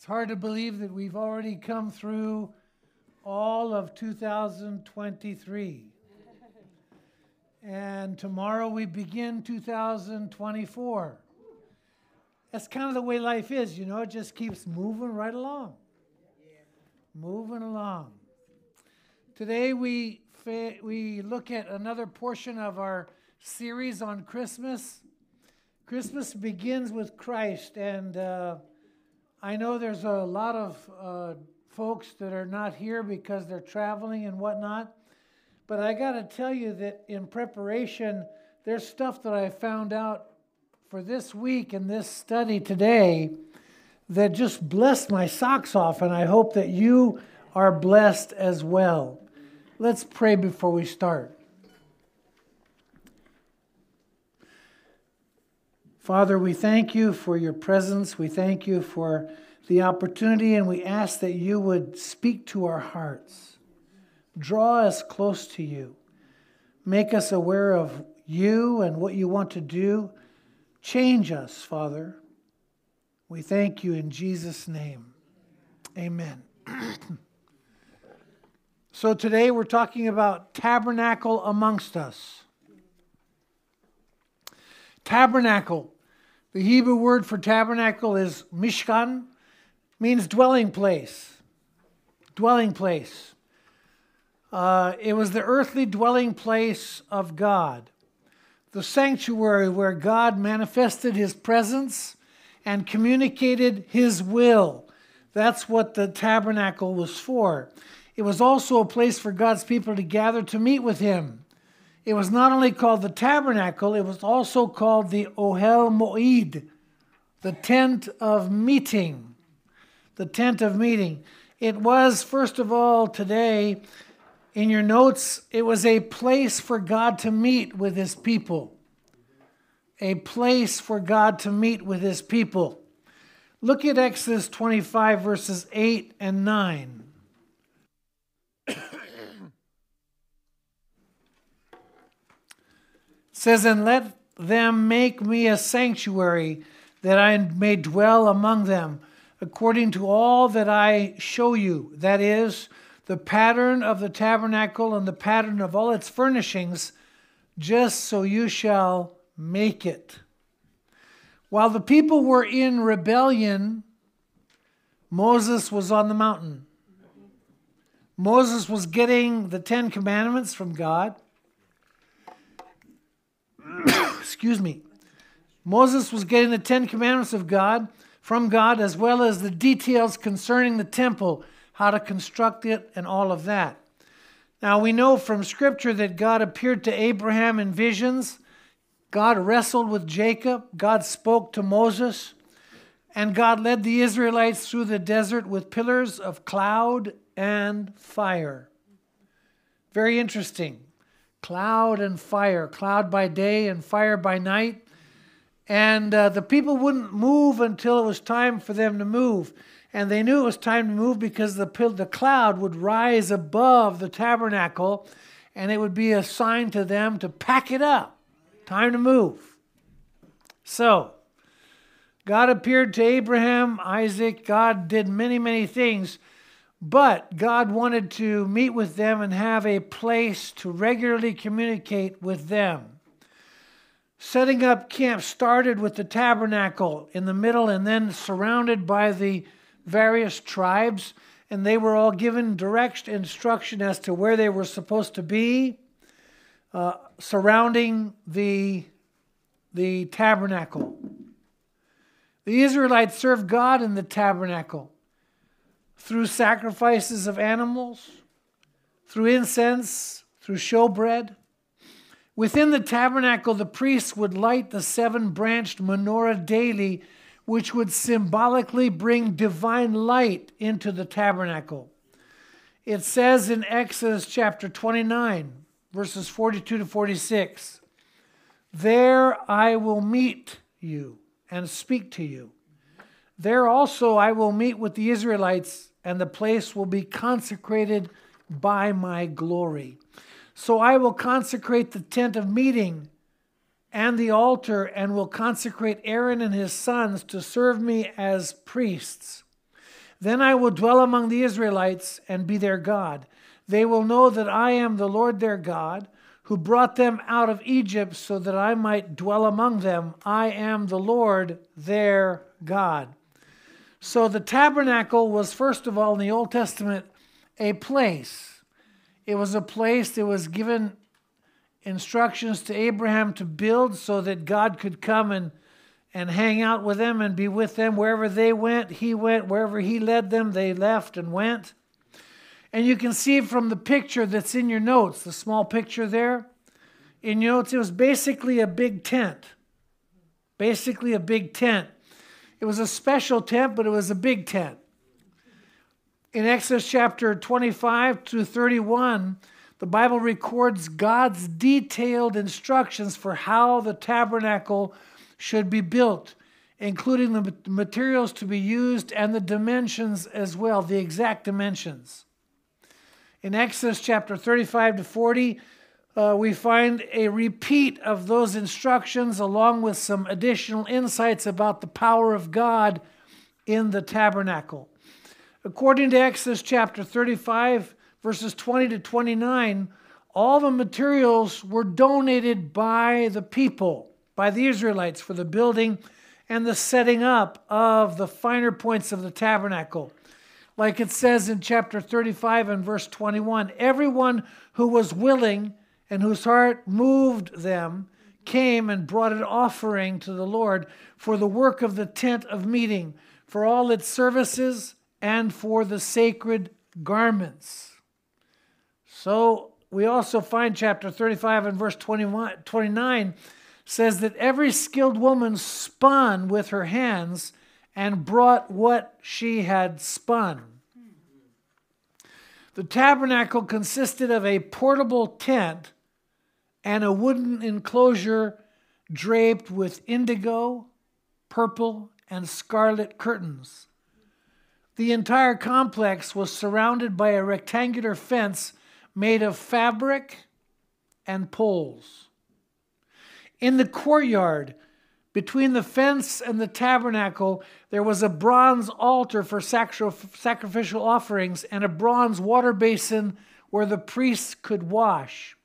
It's hard to believe that we've already come through all of 2023. and tomorrow we begin 2024. That's kind of the way life is, you know, it just keeps moving right along. Moving along. Today we, we look at another portion of our series on Christmas. Christmas begins with Christ, and uh, I know there's a lot of uh, folks that are not here because they're traveling and whatnot. But I got to tell you that in preparation, there's stuff that I found out for this week and this study today that just blessed my socks off, and I hope that you are blessed as well. Let's pray before we start. Father, we thank you for your presence. We thank you for the opportunity, and we ask that you would speak to our hearts. Draw us close to you. Make us aware of you and what you want to do. Change us, Father. We thank you in Jesus' name. Amen. so today we're talking about tabernacle amongst us. Tabernacle. The Hebrew word for tabernacle is mishkan, means dwelling place. Dwelling place. Uh, it was the earthly dwelling place of God, the sanctuary where God manifested his presence and communicated his will. That's what the tabernacle was for. It was also a place for God's people to gather to meet with him. It was not only called the tabernacle, it was also called the Ohel Moed, the tent of meeting the tent of meeting. It was, first of all, today, in your notes, it was a place for God to meet with his people. A place for God to meet with his people. Look at Exodus 25, verses 8 and 9. Says, And let them make me a sanctuary that I may dwell among them according to all that I show you, that is, the pattern of the tabernacle and the pattern of all its furnishings, just so you shall make it. While the people were in rebellion, Moses was on the mountain. Moses was getting the Ten Commandments from God. Excuse me. Moses was getting the Ten Commandments of God from God, as well as the details concerning the temple, how to construct it, and all of that. Now, we know from Scripture that God appeared to Abraham in visions, God wrestled with Jacob, God spoke to Moses, and God led the Israelites through the desert with pillars of cloud and fire. Very interesting. Cloud and fire, cloud by day and fire by night. And uh, the people wouldn't move until it was time for them to move. And they knew it was time to move because the, the cloud would rise above the tabernacle and it would be a sign to them to pack it up. Time to move. So, God appeared to Abraham, Isaac. God did many, many things. But God wanted to meet with them and have a place to regularly communicate with them. Setting up camp started with the tabernacle in the middle and then surrounded by the various tribes, and they were all given direct instruction as to where they were supposed to be uh, surrounding the, the tabernacle. The Israelites served God in the tabernacle through sacrifices of animals, through incense, through showbread. Within the tabernacle, the priests would light the seven branched menorah daily, which would symbolically bring divine light into the tabernacle. It says in Exodus chapter 29, verses 42 to 46 There I will meet you and speak to you. There also I will meet with the Israelites, and the place will be consecrated by my glory. So I will consecrate the tent of meeting and the altar, and will consecrate Aaron and his sons to serve me as priests. Then I will dwell among the Israelites and be their God. They will know that I am the Lord their God, who brought them out of Egypt so that I might dwell among them. I am the Lord their God. So the tabernacle was, first of all, in the Old Testament, a place. It was a place that was given instructions to Abraham to build so that God could come and, and hang out with them and be with them. Wherever they went, he went. Wherever he led them, they left and went. And you can see from the picture that's in your notes, the small picture there. In your notes, it was basically a big tent. Basically, a big tent. It was a special tent, but it was a big tent. In Exodus chapter 25 to 31, the Bible records God's detailed instructions for how the tabernacle should be built, including the materials to be used and the dimensions as well, the exact dimensions. In Exodus chapter 35 to 40, uh, we find a repeat of those instructions along with some additional insights about the power of God in the tabernacle. According to Exodus chapter 35, verses 20 to 29, all the materials were donated by the people, by the Israelites, for the building and the setting up of the finer points of the tabernacle. Like it says in chapter 35 and verse 21 everyone who was willing and whose heart moved them came and brought an offering to the Lord for the work of the tent of meeting, for all its services, and for the sacred garments. So we also find chapter 35 and verse 21, 29 says that every skilled woman spun with her hands and brought what she had spun. The tabernacle consisted of a portable tent and a wooden enclosure draped with indigo, purple, and scarlet curtains. The entire complex was surrounded by a rectangular fence made of fabric and poles. In the courtyard, between the fence and the tabernacle, there was a bronze altar for sacrificial offerings and a bronze water basin where the priests could wash.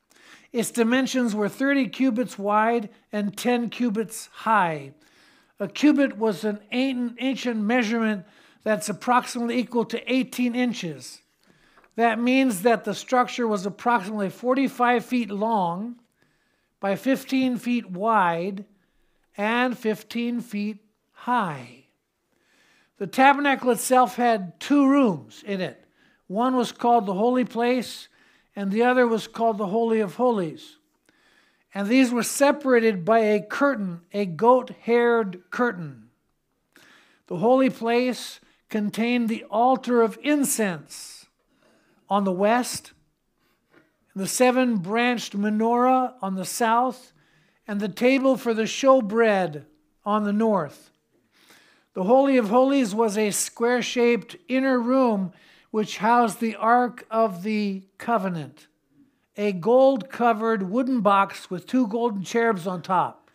Its dimensions were 30 cubits wide and 10 cubits high. A cubit was an ancient measurement that's approximately equal to 18 inches. That means that the structure was approximately 45 feet long by 15 feet wide and 15 feet high. The tabernacle itself had two rooms in it. One was called the Holy Place, and the other was called the Holy of Holies. And these were separated by a curtain, a goat haired curtain. The Holy Place contained the altar of incense on the west, the seven branched menorah on the south, and the table for the showbread on the north. The Holy of Holies was a square shaped inner room which housed the Ark of the Covenant, a gold covered wooden box with two golden cherubs on top.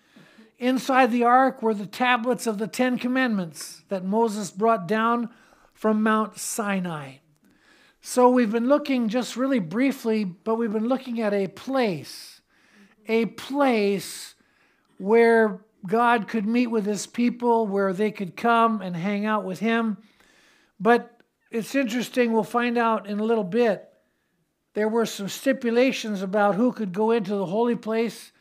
Inside the ark were the tablets of the Ten Commandments that Moses brought down from Mount Sinai. So we've been looking just really briefly, but we've been looking at a place, a place where God could meet with his people, where they could come and hang out with him. But it's interesting, we'll find out in a little bit. There were some stipulations about who could go into the holy place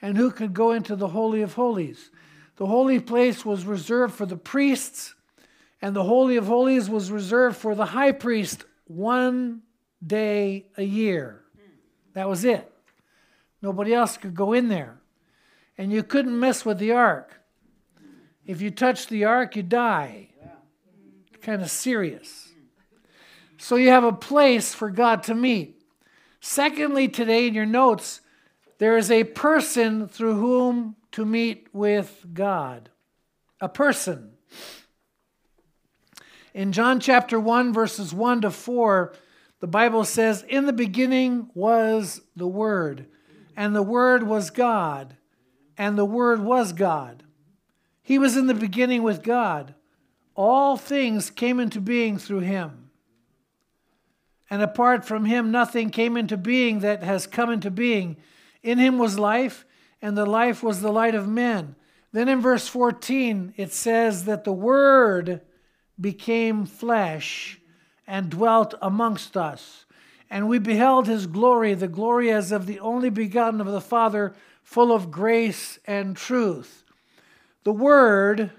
and who could go into the Holy of Holies. The holy place was reserved for the priests, and the Holy of Holies was reserved for the high priest one day a year. That was it. Nobody else could go in there. And you couldn't mess with the ark. If you touch the ark, you die. Kind of serious. So you have a place for God to meet. Secondly, today in your notes, there is a person through whom to meet with God. A person. In John chapter 1, verses 1 to 4, the Bible says, In the beginning was the Word, and the Word was God, and the Word was God. He was in the beginning with God. All things came into being through him. And apart from him, nothing came into being that has come into being. In him was life, and the life was the light of men. Then in verse 14, it says that the Word became flesh and dwelt amongst us. And we beheld his glory, the glory as of the only begotten of the Father, full of grace and truth. The Word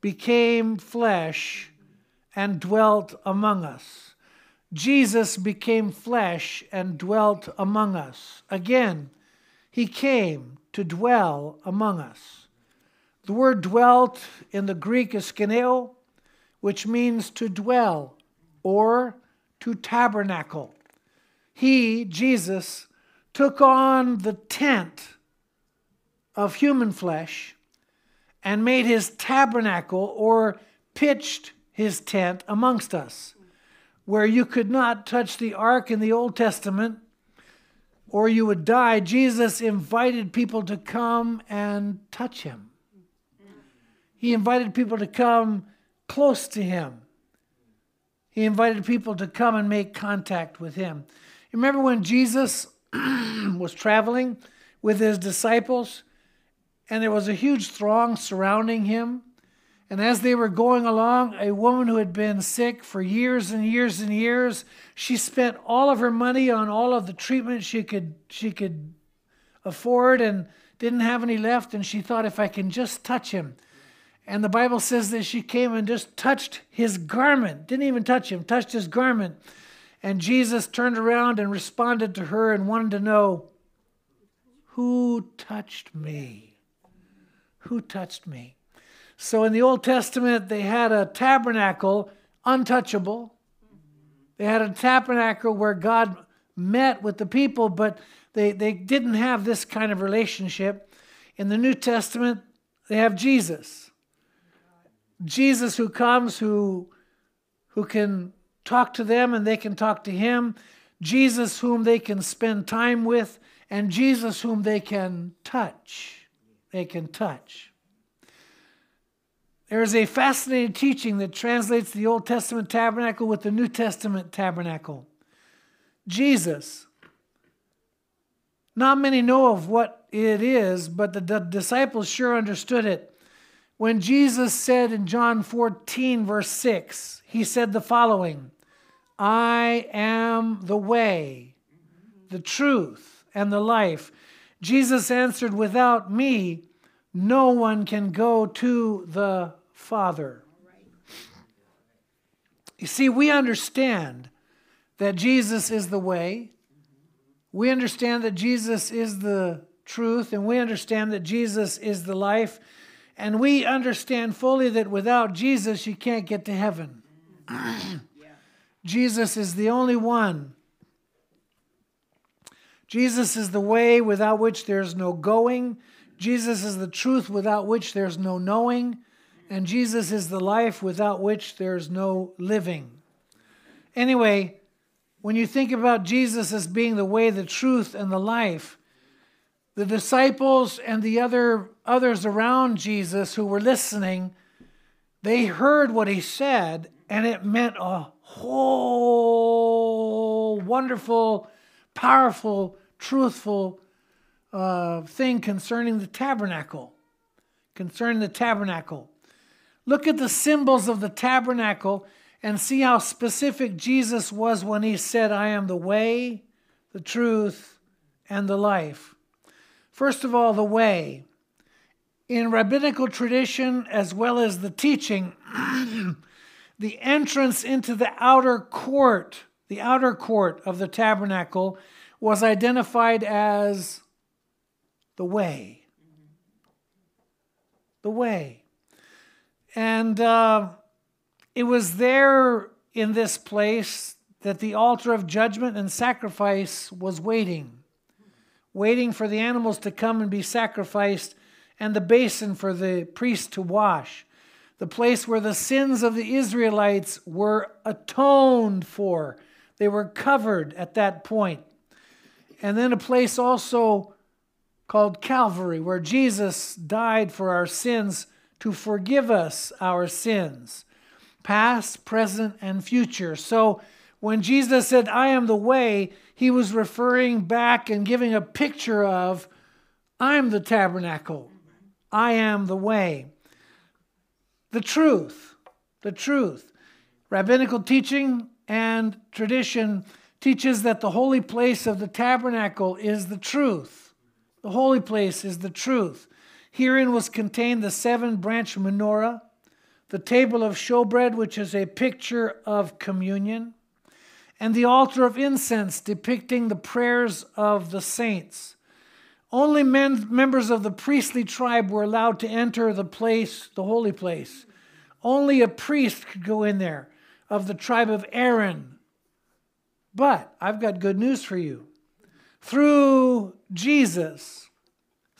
became flesh and dwelt among us. Jesus became flesh and dwelt among us. Again, he came to dwell among us. The word dwelt in the Greek is skeneo, which means to dwell or to tabernacle. He, Jesus, took on the tent of human flesh and made his tabernacle or pitched his tent amongst us, where you could not touch the ark in the Old Testament or you would die. Jesus invited people to come and touch him. He invited people to come close to him. He invited people to come and make contact with him. Remember when Jesus was traveling with his disciples and there was a huge throng surrounding him? And as they were going along, a woman who had been sick for years and years and years, she spent all of her money on all of the treatment she could she could afford and didn't have any left and she thought if I can just touch him, and the Bible says that she came and just touched his garment, didn't even touch him, touched his garment. And Jesus turned around and responded to her and wanted to know, Who touched me? Who touched me? So in the Old Testament, they had a tabernacle untouchable. They had a tabernacle where God met with the people, but they, they didn't have this kind of relationship. In the New Testament, they have Jesus. Jesus who comes, who, who can talk to them and they can talk to him, Jesus whom they can spend time with, and Jesus whom they can touch. They can touch. There is a fascinating teaching that translates the Old Testament tabernacle with the New Testament tabernacle. Jesus, not many know of what it is, but the disciples sure understood it. When Jesus said in John 14, verse 6, he said the following I am the way, the truth, and the life. Jesus answered, Without me, no one can go to the Father. You see, we understand that Jesus is the way. We understand that Jesus is the truth, and we understand that Jesus is the life. And we understand fully that without Jesus, you can't get to heaven. Jesus is the only one. Jesus is the way without which there's no going. Jesus is the truth without which there's no knowing. And Jesus is the life without which there's no living. Anyway, when you think about Jesus as being the way, the truth, and the life, the disciples and the other others around Jesus who were listening, they heard what he said, and it meant a whole wonderful, powerful, truthful uh, thing concerning the tabernacle. Concerning the tabernacle. Look at the symbols of the tabernacle and see how specific Jesus was when he said, I am the way, the truth, and the life. First of all, the way. In rabbinical tradition, as well as the teaching, the entrance into the outer court, the outer court of the tabernacle, was identified as the way. The way. And uh, it was there in this place that the altar of judgment and sacrifice was waiting waiting for the animals to come and be sacrificed, and the basin for the priest to wash. The place where the sins of the Israelites were atoned for. They were covered at that point. And then a place also called Calvary, where Jesus died for our sins to forgive us our sins, past, present, and future. So when Jesus said, I am the way, he was referring back and giving a picture of, I'm the tabernacle, I am the way. The truth, the truth. Rabbinical teaching and tradition teaches that the holy place of the tabernacle is the truth. The holy place is the truth. Herein was contained the seven branch menorah, the table of showbread, which is a picture of communion, and the altar of incense depicting the prayers of the saints. Only men, members of the priestly tribe were allowed to enter the place, the holy place. Only a priest could go in there of the tribe of Aaron. But I've got good news for you. Through Jesus,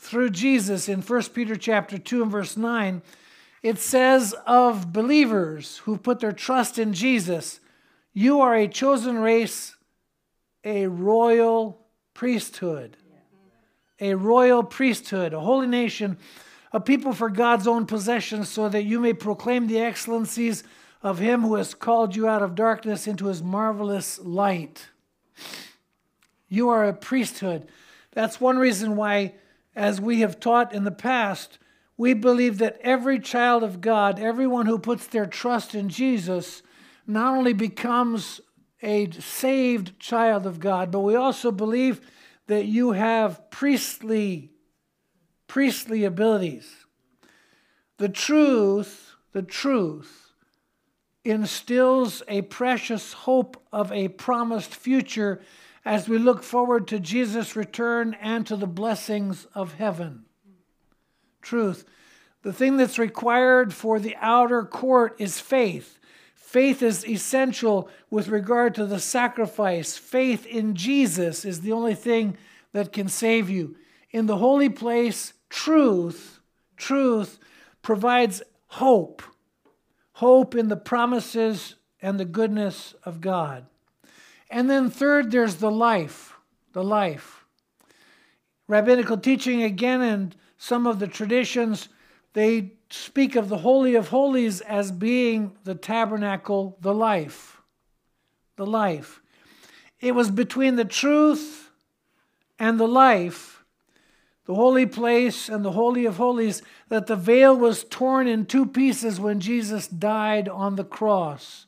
through Jesus in 1 Peter chapter 2 and verse 9, it says of believers who put their trust in Jesus, you are a chosen race, a royal priesthood. A royal priesthood, a holy nation, a people for God's own possession, so that you may proclaim the excellencies of him who has called you out of darkness into his marvelous light. You are a priesthood. That's one reason why as we have taught in the past, we believe that every child of God, everyone who puts their trust in Jesus, not only becomes a saved child of God, but we also believe that you have priestly priestly abilities. The truth, the truth instills a precious hope of a promised future as we look forward to Jesus' return and to the blessings of heaven. Truth. The thing that's required for the outer court is faith. Faith is essential with regard to the sacrifice. Faith in Jesus is the only thing that can save you. In the holy place, truth, truth provides hope. Hope in the promises and the goodness of God. And then, third, there's the life, the life. Rabbinical teaching, again, and some of the traditions, they speak of the Holy of Holies as being the tabernacle, the life. The life. It was between the truth and the life, the holy place and the Holy of Holies, that the veil was torn in two pieces when Jesus died on the cross.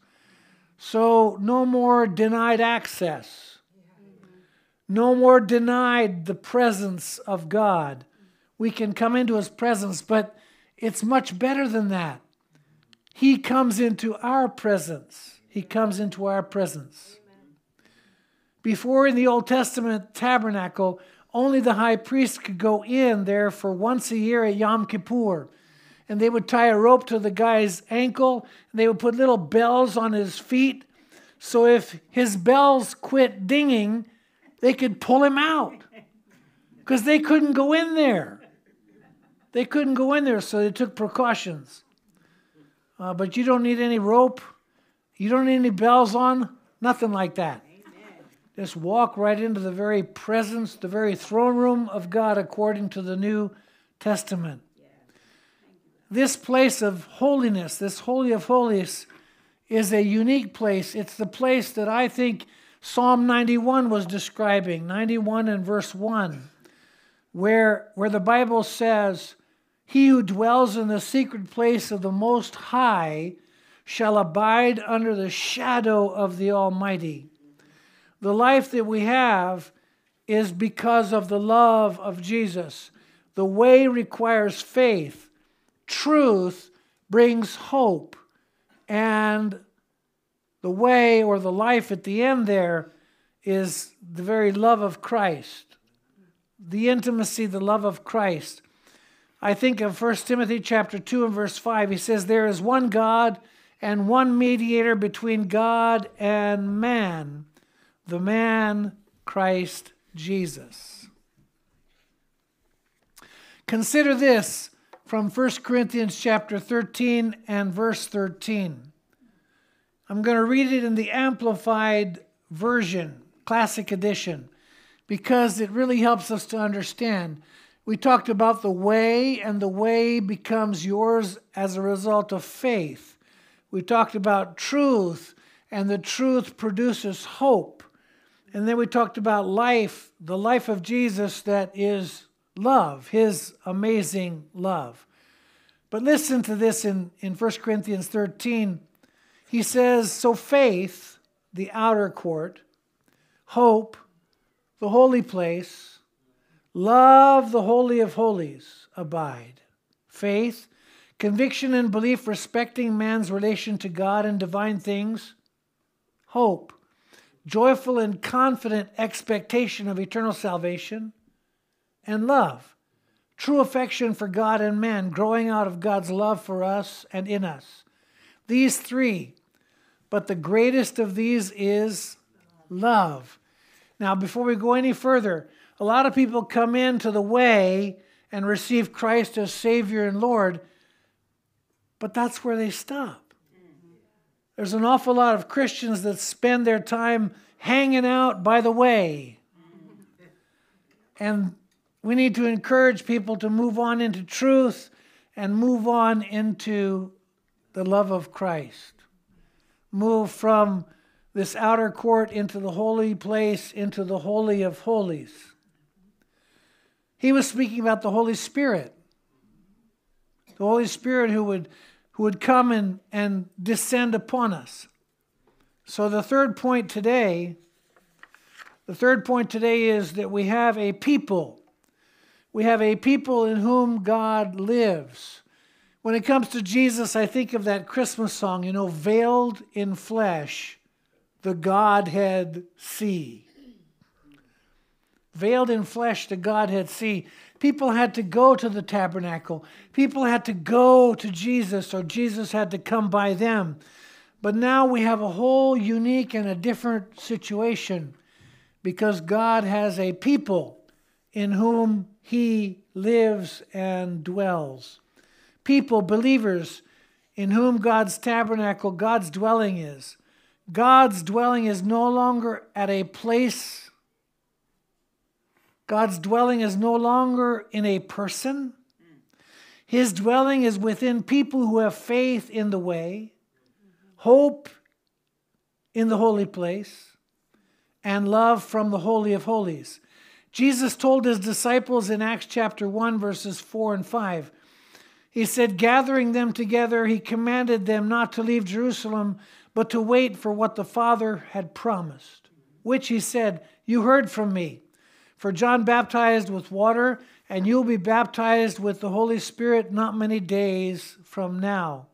So, no more denied access. No more denied the presence of God. We can come into His presence, but it's much better than that. He comes into our presence. He comes into our presence. Before in the Old Testament tabernacle, only the high priest could go in there for once a year at Yom Kippur and they would tie a rope to the guy's ankle and they would put little bells on his feet. So if his bells quit dinging they could pull him out because they couldn't go in there. They couldn't go in there so they took precautions. Uh, but you don't need any rope. You don't need any bells on. Nothing like that. Just walk right into the very presence the very throne room of god according to the new testament this place of holiness, this Holy of Holies, is a unique place. It's the place that I think Psalm 91 was describing, 91 and verse 1, where, where the Bible says, He who dwells in the secret place of the Most High shall abide under the shadow of the Almighty. The life that we have is because of the love of Jesus. The way requires faith truth brings hope. And the way or the life at the end there is the very love of Christ. The intimacy, the love of Christ. I think of 1 Timothy chapter 2 and verse 5. He says, There is one God and one mediator between God and man, the man Christ Jesus. Consider this from 1 Corinthians chapter 13 and verse 13. I'm going to read it in the Amplified Version, Classic Edition, because it really helps us to understand. We talked about the way, and the way becomes yours as a result of faith. We talked about truth, and the truth produces hope. And then we talked about life, the life of Jesus that is love, his amazing love. But listen to this in, in 1 Corinthians 13. He says, So faith, the outer court, hope, the holy place, love, the holy of holies, abide. Faith, conviction and belief respecting man's relation to God and divine things, hope, joyful and confident expectation of eternal salvation, and love, true affection for God and man, growing out of God's love for us and in us. These three, but the greatest of these is love. Now, before we go any further, a lot of people come into the way and receive Christ as Savior and Lord, but that's where they stop. There's an awful lot of Christians that spend their time hanging out by the way. And we need to encourage people to move on into truth and move on into the love of Christ. Move from this outer court into the holy place, into the Holy of Holies. He was speaking about the Holy Spirit. The Holy Spirit who would, who would come and, and descend upon us. So, the third point today, the third point today is that we have a people we have a people in whom God lives. When it comes to Jesus, I think of that Christmas song, you know, veiled in flesh, the Godhead see. Veiled in flesh, the Godhead see. People had to go to the tabernacle. People had to go to Jesus, or Jesus had to come by them. But now we have a whole unique and a different situation because God has a people in whom he lives and dwells. People, believers, in whom God's tabernacle, God's dwelling is. God's dwelling is no longer at a place. God's dwelling is no longer in a person. His dwelling is within people who have faith in the way, hope in the holy place, and love from the Holy of Holies. Jesus told his disciples in Acts chapter 1, verses 4 and 5, he said, Gathering them together, he commanded them not to leave Jerusalem, but to wait for what the Father had promised, which he said, You heard from me. For John baptized with water, and you'll be baptized with the Holy Spirit not many days from now.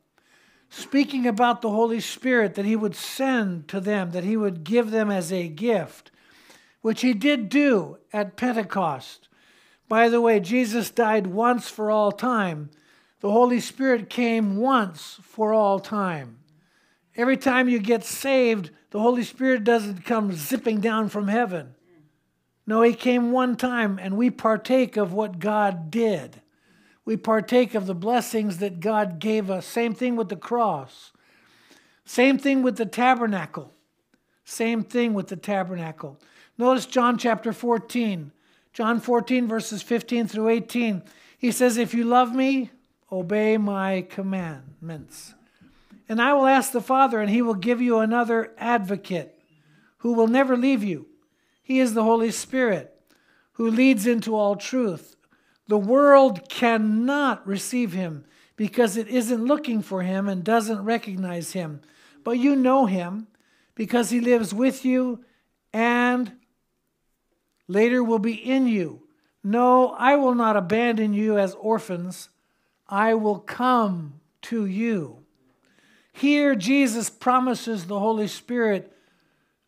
Speaking about the Holy Spirit that he would send to them, that he would give them as a gift which he did do at Pentecost. By the way, Jesus died once for all time. The Holy Spirit came once for all time. Every time you get saved, the Holy Spirit doesn't come zipping down from heaven. No, he came one time, and we partake of what God did. We partake of the blessings that God gave us. Same thing with the cross. Same thing with the tabernacle. Same thing with the tabernacle. Notice John chapter 14. John 14, verses 15 through 18. He says, If you love me, obey my commandments. And I will ask the Father, and he will give you another advocate who will never leave you. He is the Holy Spirit who leads into all truth. The world cannot receive him because it isn't looking for him and doesn't recognize him. But you know him because he lives with you and later will be in you. No, I will not abandon you as orphans. I will come to you. Here, Jesus promises the Holy Spirit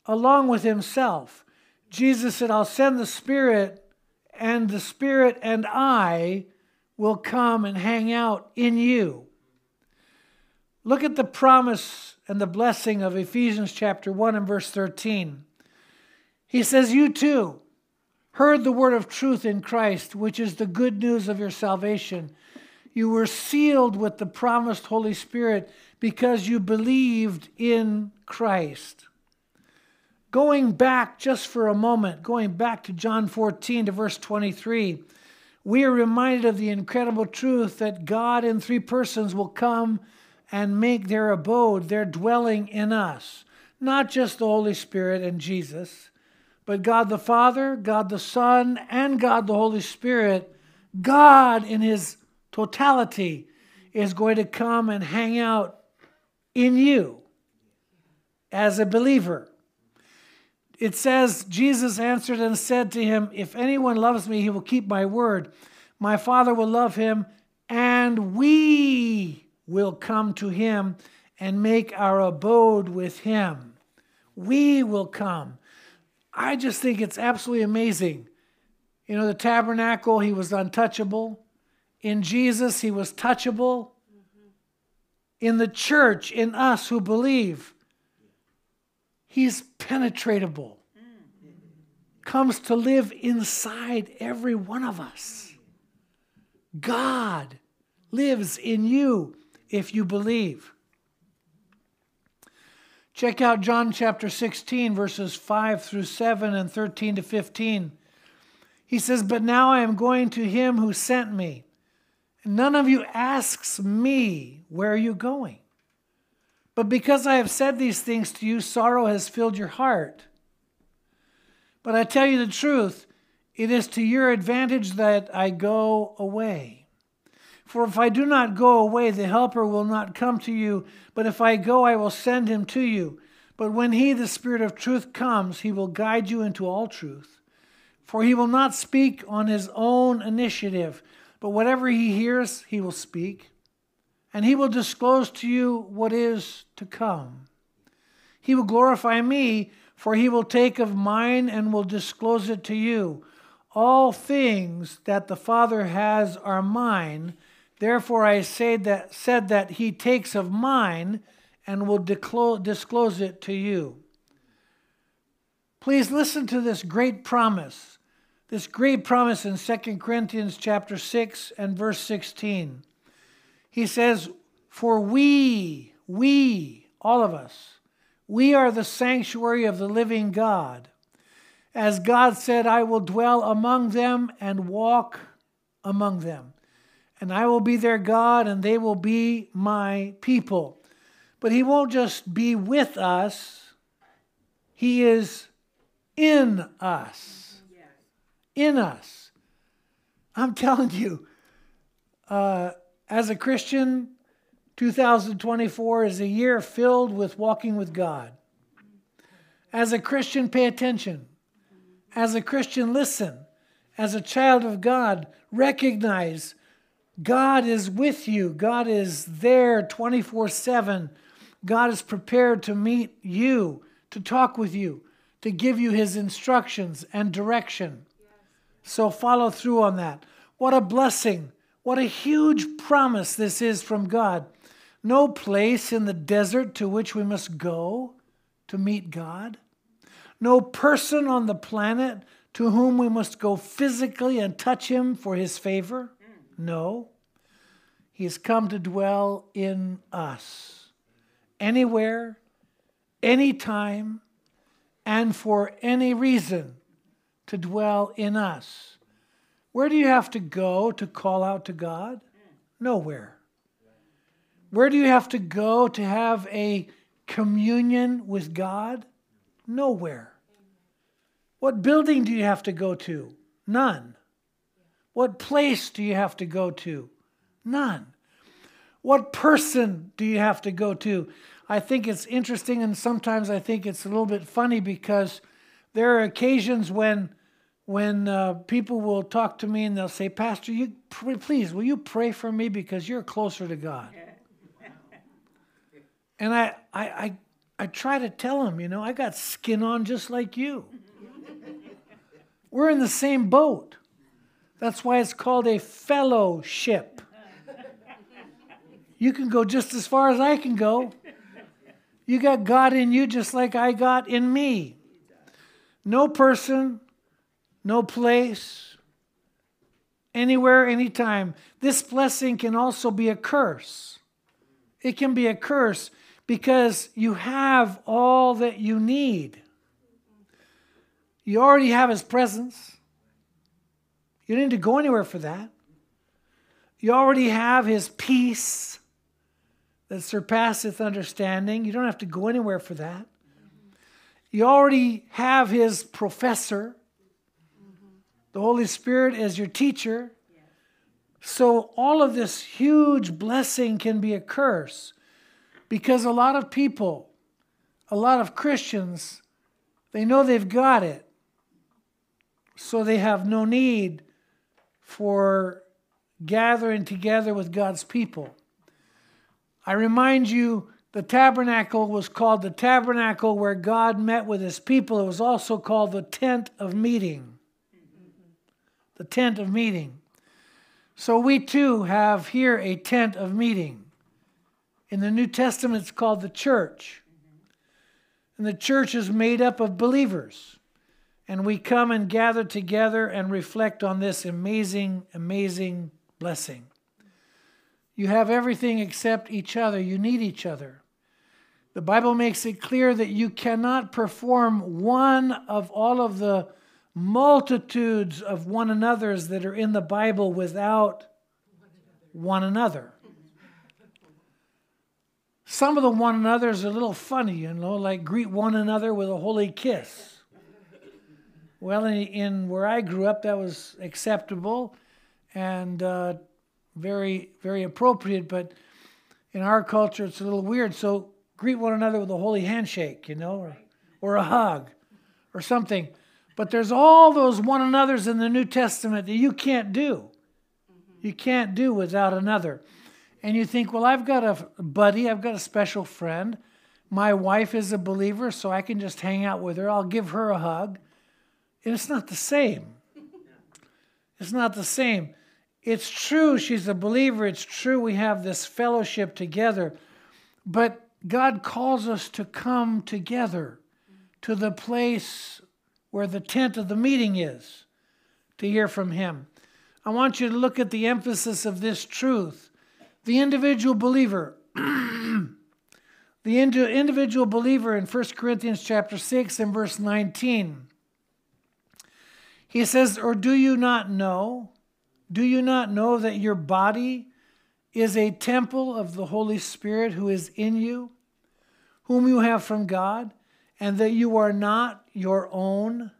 along with himself. Jesus said, I'll send the Spirit, and the Spirit and I will come and hang out in you. Look at the promise and the blessing of Ephesians chapter 1 and verse 13. He says, You too heard the word of truth in Christ, which is the good news of your salvation. You were sealed with the promised Holy Spirit because you believed in Christ. Going back just for a moment, going back to John 14 to verse 23, we are reminded of the incredible truth that God in three persons will come and make their abode, their dwelling in us. Not just the Holy Spirit and Jesus, but God the Father, God the Son, and God the Holy Spirit. God in his totality is going to come and hang out in you as a believer. It says, Jesus answered and said to him, If anyone loves me, he will keep my word. My Father will love him, and we will come to him and make our abode with him. We will come. I just think it's absolutely amazing. You know, the tabernacle, he was untouchable. In Jesus, he was touchable. Mm-hmm. In the church, in us who believe, He's penetratable, mm-hmm. comes to live inside every one of us. Mm-hmm. God lives in you if you believe. Check out John chapter 16, verses 5 through 7 and 13 to 15. He says, But now I am going to him who sent me. None of you asks me, Where are you going? But because I have said these things to you, sorrow has filled your heart. But I tell you the truth, it is to your advantage that I go away. For if I do not go away, the Helper will not come to you, but if I go, I will send him to you. But when he, the Spirit of truth, comes, he will guide you into all truth. For he will not speak on his own initiative, but whatever he hears, he will speak and he will disclose to you what is to come. He will glorify me, for he will take of mine and will disclose it to you. All things that the Father has are mine. Therefore I say that said that he takes of mine and will disclose it to you. Please listen to this great promise. This great promise in 2 Corinthians chapter 6 and verse 16. He says, For we, we, all of us, we are the sanctuary of the living God. As God said, I will dwell among them and walk among them. And I will be their God, and they will be my people. But He won't just be with us, He is in us. In us. I'm telling you, uh, as a Christian, 2024 is a year filled with walking with God. As a Christian, pay attention. As a Christian, listen. As a child of God, recognize God is with you. God is there 24 7. God is prepared to meet you, to talk with you, to give you his instructions and direction. So follow through on that. What a blessing what a huge promise this is from God. No place in the desert to which we must go to meet God. No person on the planet to whom we must go physically and touch him for his favor. No. He has come to dwell in us. Anywhere, anytime, and for any reason to dwell in us. Where do you have to go to call out to God? Nowhere. Where do you have to go to have a communion with God? Nowhere. What building do you have to go to? None. What place do you have to go to? None. What person do you have to go to? I think it's interesting, and sometimes I think it's a little bit funny because there are occasions when when uh, people will talk to me and they'll say, Pastor, you please, will you pray for me because you're closer to God? and I, I, I, I try to tell them, you know, I got skin on just like you. We're in the same boat. That's why it's called a fellowship. You can go just as far as I can go. You got God in you just like I got in me. No person, no place, anywhere, anytime. This blessing can also be a curse. It can be a curse because you have all that you need. You already have His presence. You don't need to go anywhere for that. You already have his peace that surpasseth understanding. You don't have to go anywhere for that. You already have his professor, the Holy Spirit as your teacher. So all of this huge blessing can be a curse because a lot of people, a lot of Christians, they know they've got it. So they have no need for gathering together with God's people. I remind you, the tabernacle was called the tabernacle where God met with his people. It was also called the tent of meeting. The tent of meeting. So we too have here a tent of meeting. In the New Testament, it's called the church. And the church is made up of believers. And we come and gather together and reflect on this amazing, amazing blessing. You have everything except each other. You need each other. The Bible makes it clear that you cannot perform one of all of the multitudes of one another's that are in the Bible without one another. Some of the one another's are a little funny, you know, like greet one another with a holy kiss. Well, in, in where I grew up, that was acceptable and uh, very, very appropriate. But in our culture, it's a little weird. So greet one another with a holy handshake, you know, or, or a hug or something. But there's all those one another's in the New Testament that you can't do. You can't do without another. And you think, well, I've got a buddy, I've got a special friend. My wife is a believer, so I can just hang out with her. I'll give her a hug. It's not the same. It's not the same. It's true she's a believer. It's true we have this fellowship together. But God calls us to come together to the place where the tent of the meeting is to hear from Him. I want you to look at the emphasis of this truth. The individual believer, the individual believer in 1 Corinthians chapter 6 and verse 19. He says, Or do you not know? Do you not know that your body is a temple of the Holy Spirit who is in you, whom you have from God, and that you are not your own?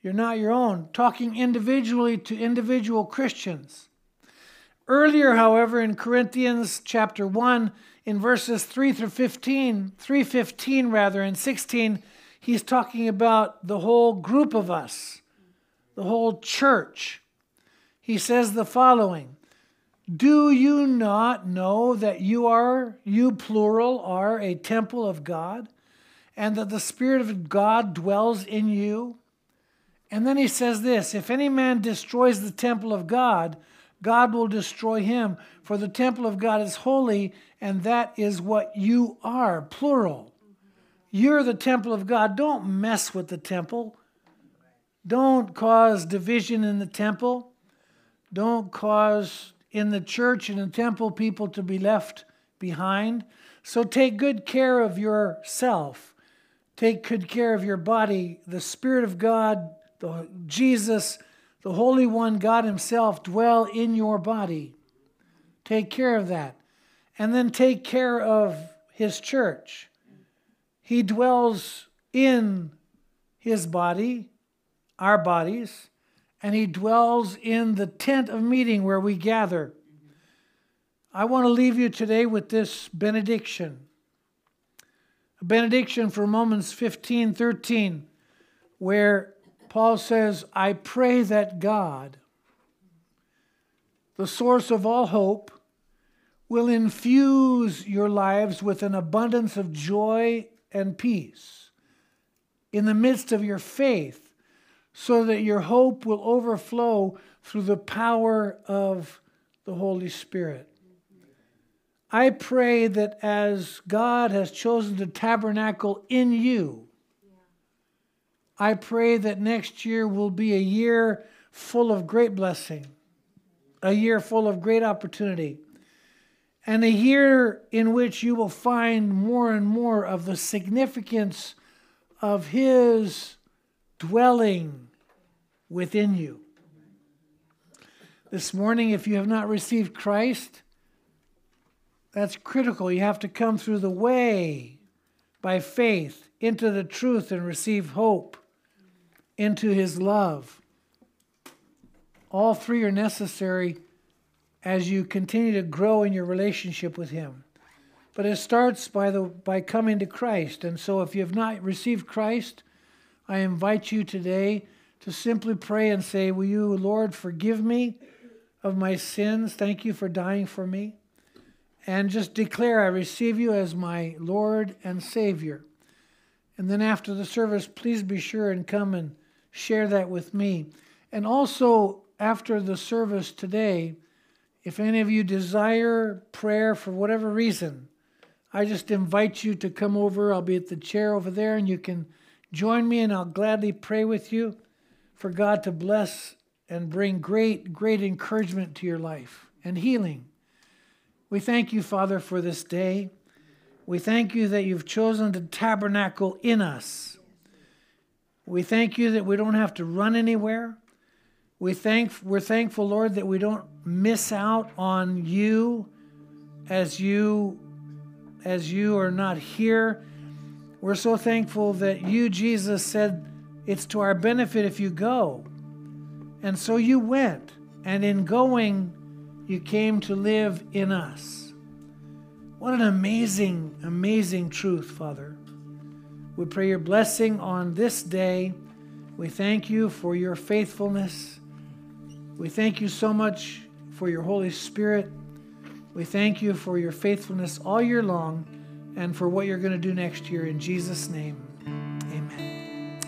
You're not your own. Talking individually to individual Christians. Earlier, however, in Corinthians chapter 1, in verses 3 through 15, 315 rather, and 16, he's talking about the whole group of us, the whole church. He says the following Do you not know that you are, you plural, are a temple of God, and that the Spirit of God dwells in you? And then he says this If any man destroys the temple of God, God will destroy him, for the temple of God is holy, and that is what you are, plural. You're the temple of God. Don't mess with the temple. Don't cause division in the temple. Don't cause in the church and the temple people to be left behind. So take good care of yourself. Take good care of your body. The Spirit of God, the Jesus, the Holy One, God Himself, dwell in your body. Take care of that. And then take care of His church. He dwells in his body, our bodies, and he dwells in the tent of meeting where we gather. I want to leave you today with this benediction. A benediction from Romans 15 13, where Paul says, I pray that God, the source of all hope, will infuse your lives with an abundance of joy and peace in the midst of your faith, so that your hope will overflow through the power of the Holy Spirit. I pray that as God has chosen to tabernacle in you, I pray that next year will be a year full of great blessing, a year full of great opportunity and a year in which you will find more and more of the significance of His dwelling within you. This morning, if you have not received Christ, that's critical. You have to come through the way by faith into the truth and receive hope, into his love. All three are necessary as you continue to grow in your relationship with him. But it starts by the by coming to Christ. And so if you have not received Christ, I invite you today to simply pray and say, "Will you, Lord, forgive me of my sins? Thank you for dying for me." And just declare, "I receive you as my Lord and Savior." And then after the service, please be sure and come and share that with me. And also after the service today, if any of you desire prayer for whatever reason, I just invite you to come over. I'll be at the chair over there and you can join me and I'll gladly pray with you for God to bless and bring great, great encouragement to your life and healing. We thank you, Father, for this day. We thank you that you've chosen to tabernacle in us. We thank you that we don't have to run anywhere. We thank, we're thankful, Lord, that we don't miss out on you as you as you are not here. We're so thankful that you, Jesus, said it's to our benefit if you go. And so you went, and in going, you came to live in us. What an amazing, amazing truth, Father. We pray your blessing on this day. We thank you for your faithfulness. We thank you so much for your Holy Spirit. We thank you for your faithfulness all year long and for what you're going to do next year. In Jesus' name.